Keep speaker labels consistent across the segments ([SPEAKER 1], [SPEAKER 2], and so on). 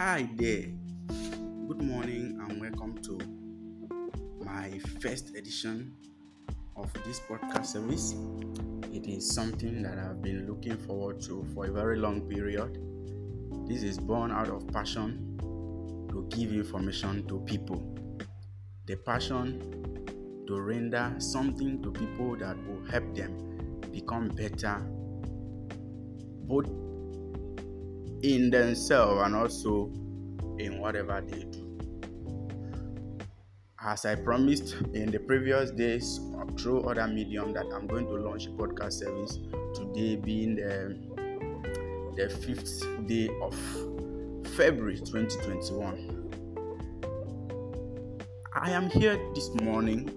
[SPEAKER 1] Hi there. Good morning and welcome to my first edition of this podcast service. It is something that I've been looking forward to for a very long period. This is born out of passion to give information to people. The passion to render something to people that will help them become better both in themselves and also in whatever they do. As I promised in the previous days through other medium that I'm going to launch a podcast service today being the, the fifth day of February 2021. I am here this morning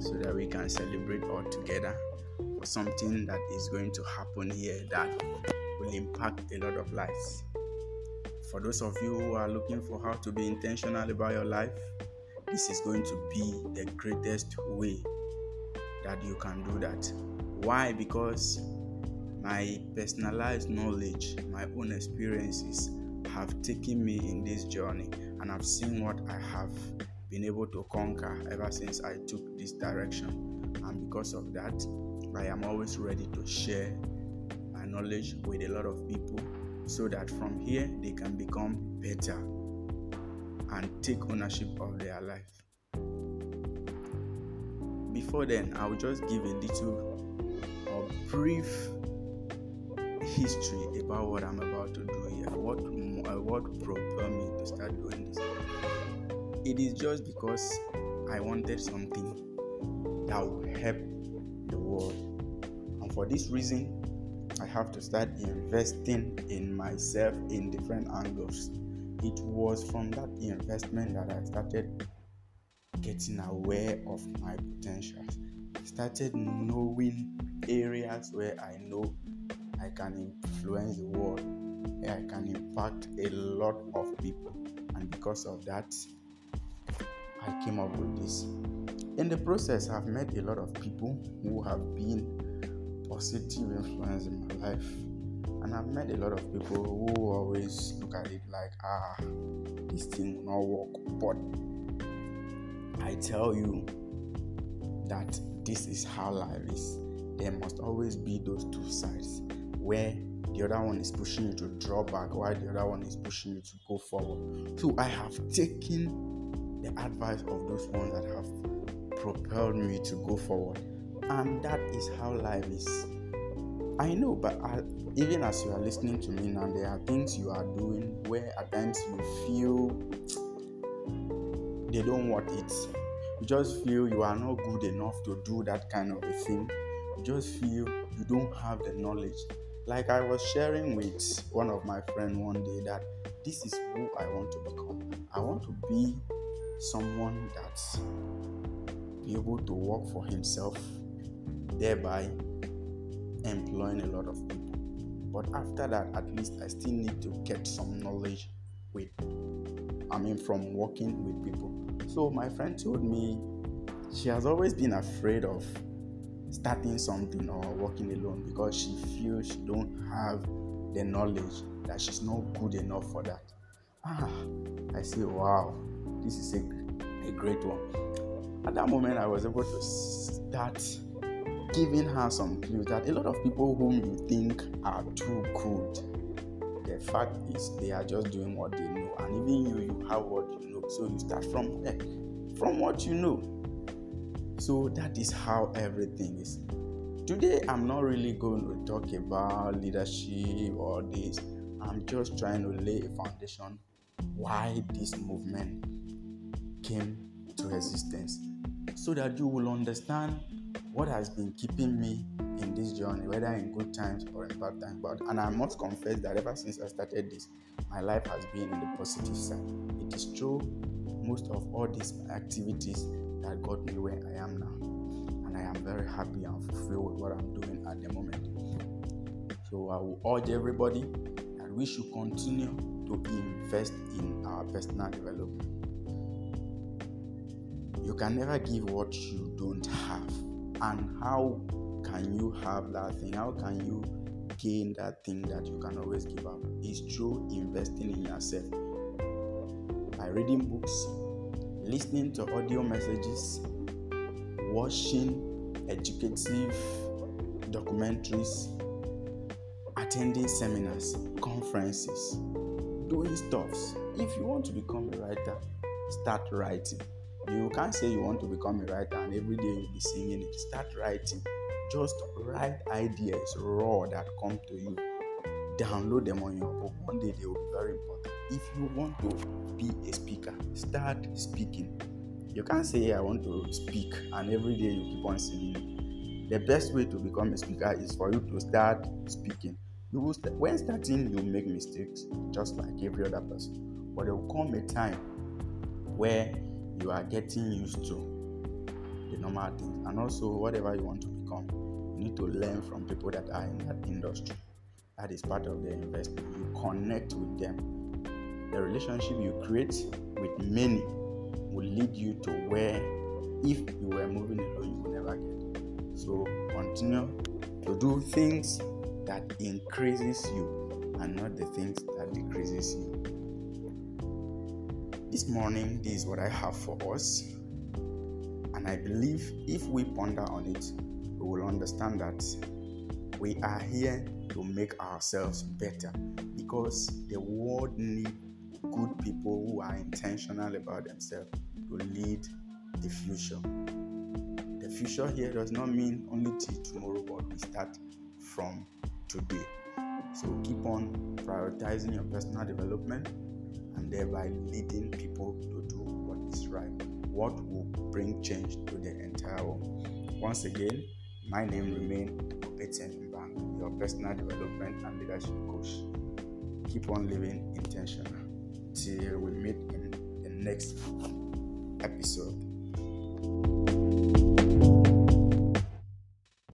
[SPEAKER 1] so that we can celebrate all together for something that is going to happen here that will impact a lot of lives. For those of you who are looking for how to be intentional about your life, this is going to be the greatest way that you can do that. Why? Because my personalized knowledge, my own experiences have taken me in this journey and I've seen what I have been able to conquer ever since I took this direction. And because of that, I am always ready to share knowledge with a lot of people so that from here they can become better and take ownership of their life. Before then, I will just give a little or brief history about what I'm about to do here. What uh, what propelled me to start doing this? It is just because I wanted something that would help the world, and for this reason, I have to start investing in myself in different angles. It was from that investment that I started getting aware of my potentials. I started knowing areas where I know I can influence the world, where I can impact a lot of people. And because of that, I came up with this. In the process, I've met a lot of people who have been positive influence in my life. And I've met a lot of people who always look at it like, ah, this thing will not work. But I tell you that this is how life is. There must always be those two sides where the other one is pushing you to draw back while the other one is pushing you to go forward. So I have taken the advice of those ones that have propelled me to go forward and that is how life is. I know, but I, even as you are listening to me now, there are things you are doing where at times you feel they don't want it. You just feel you are not good enough to do that kind of a thing. You just feel you don't have the knowledge. Like I was sharing with one of my friends one day that this is who I want to become. I want to be someone that's be able to work for himself thereby employing a lot of people. But after that, at least I still need to get some knowledge with, I mean, from working with people. So my friend told me she has always been afraid of starting something or working alone because she feels she don't have the knowledge that she's not good enough for that. Ah, I say, wow, this is a, a great one. At that moment, I was able to start giving her some clues that a lot of people whom you think are too good, the fact is they are just doing what they know, and even you, you have what you know. So you start from there, from what you know. So that is how everything is. Today, I'm not really going to talk about leadership or this. I'm just trying to lay a foundation why this movement came to existence so that you will understand what has been keeping me in this journey, whether in good times or in bad times. But and I must confess that ever since I started this, my life has been in the positive side. It is true, most of all these activities that got me where I am now, and I am very happy and fulfilled with what I'm doing at the moment. So I will urge everybody that we should continue to invest in our personal development. You can never give what you don't have and how can you have that thing how can you gain that thing that you can always give up is through investing in yourself by reading books, listening to audio messages, watching educative documentaries, attending seminars, conferences, doing stuffs. If you want to become a writer, start writing. You can't say you want to become a writer and every day you'll be singing it. Start writing. Just write ideas raw that come to you. Download them on your book. One day they will be very important. If you want to be a speaker, start speaking. You can't say I want to speak and every day you keep on singing. The best way to become a speaker is for you to start speaking. You will st- when starting, you make mistakes just like every other person. But there will come a time where you are getting used to the normal things. And also whatever you want to become you need to learn from people that are in that industry. That is part of the investment. You connect with them. The relationship you create with many will lead you to where if you were moving alone you will never get. So continue to do things that increases you and not the things that decreases you this morning, this is what I have for us. And I believe if we ponder on it, we will understand that we are here to make ourselves better because the world needs good people who are intentional about themselves to lead the future. The future here does not mean only till tomorrow, but we start from today. So keep on prioritizing your personal development and thereby leading people to do what is right, what will bring change to the entire world. Once again, my name remains Obetian Bank, your personal development and leadership coach. Keep on living intentional till we meet in the next episode.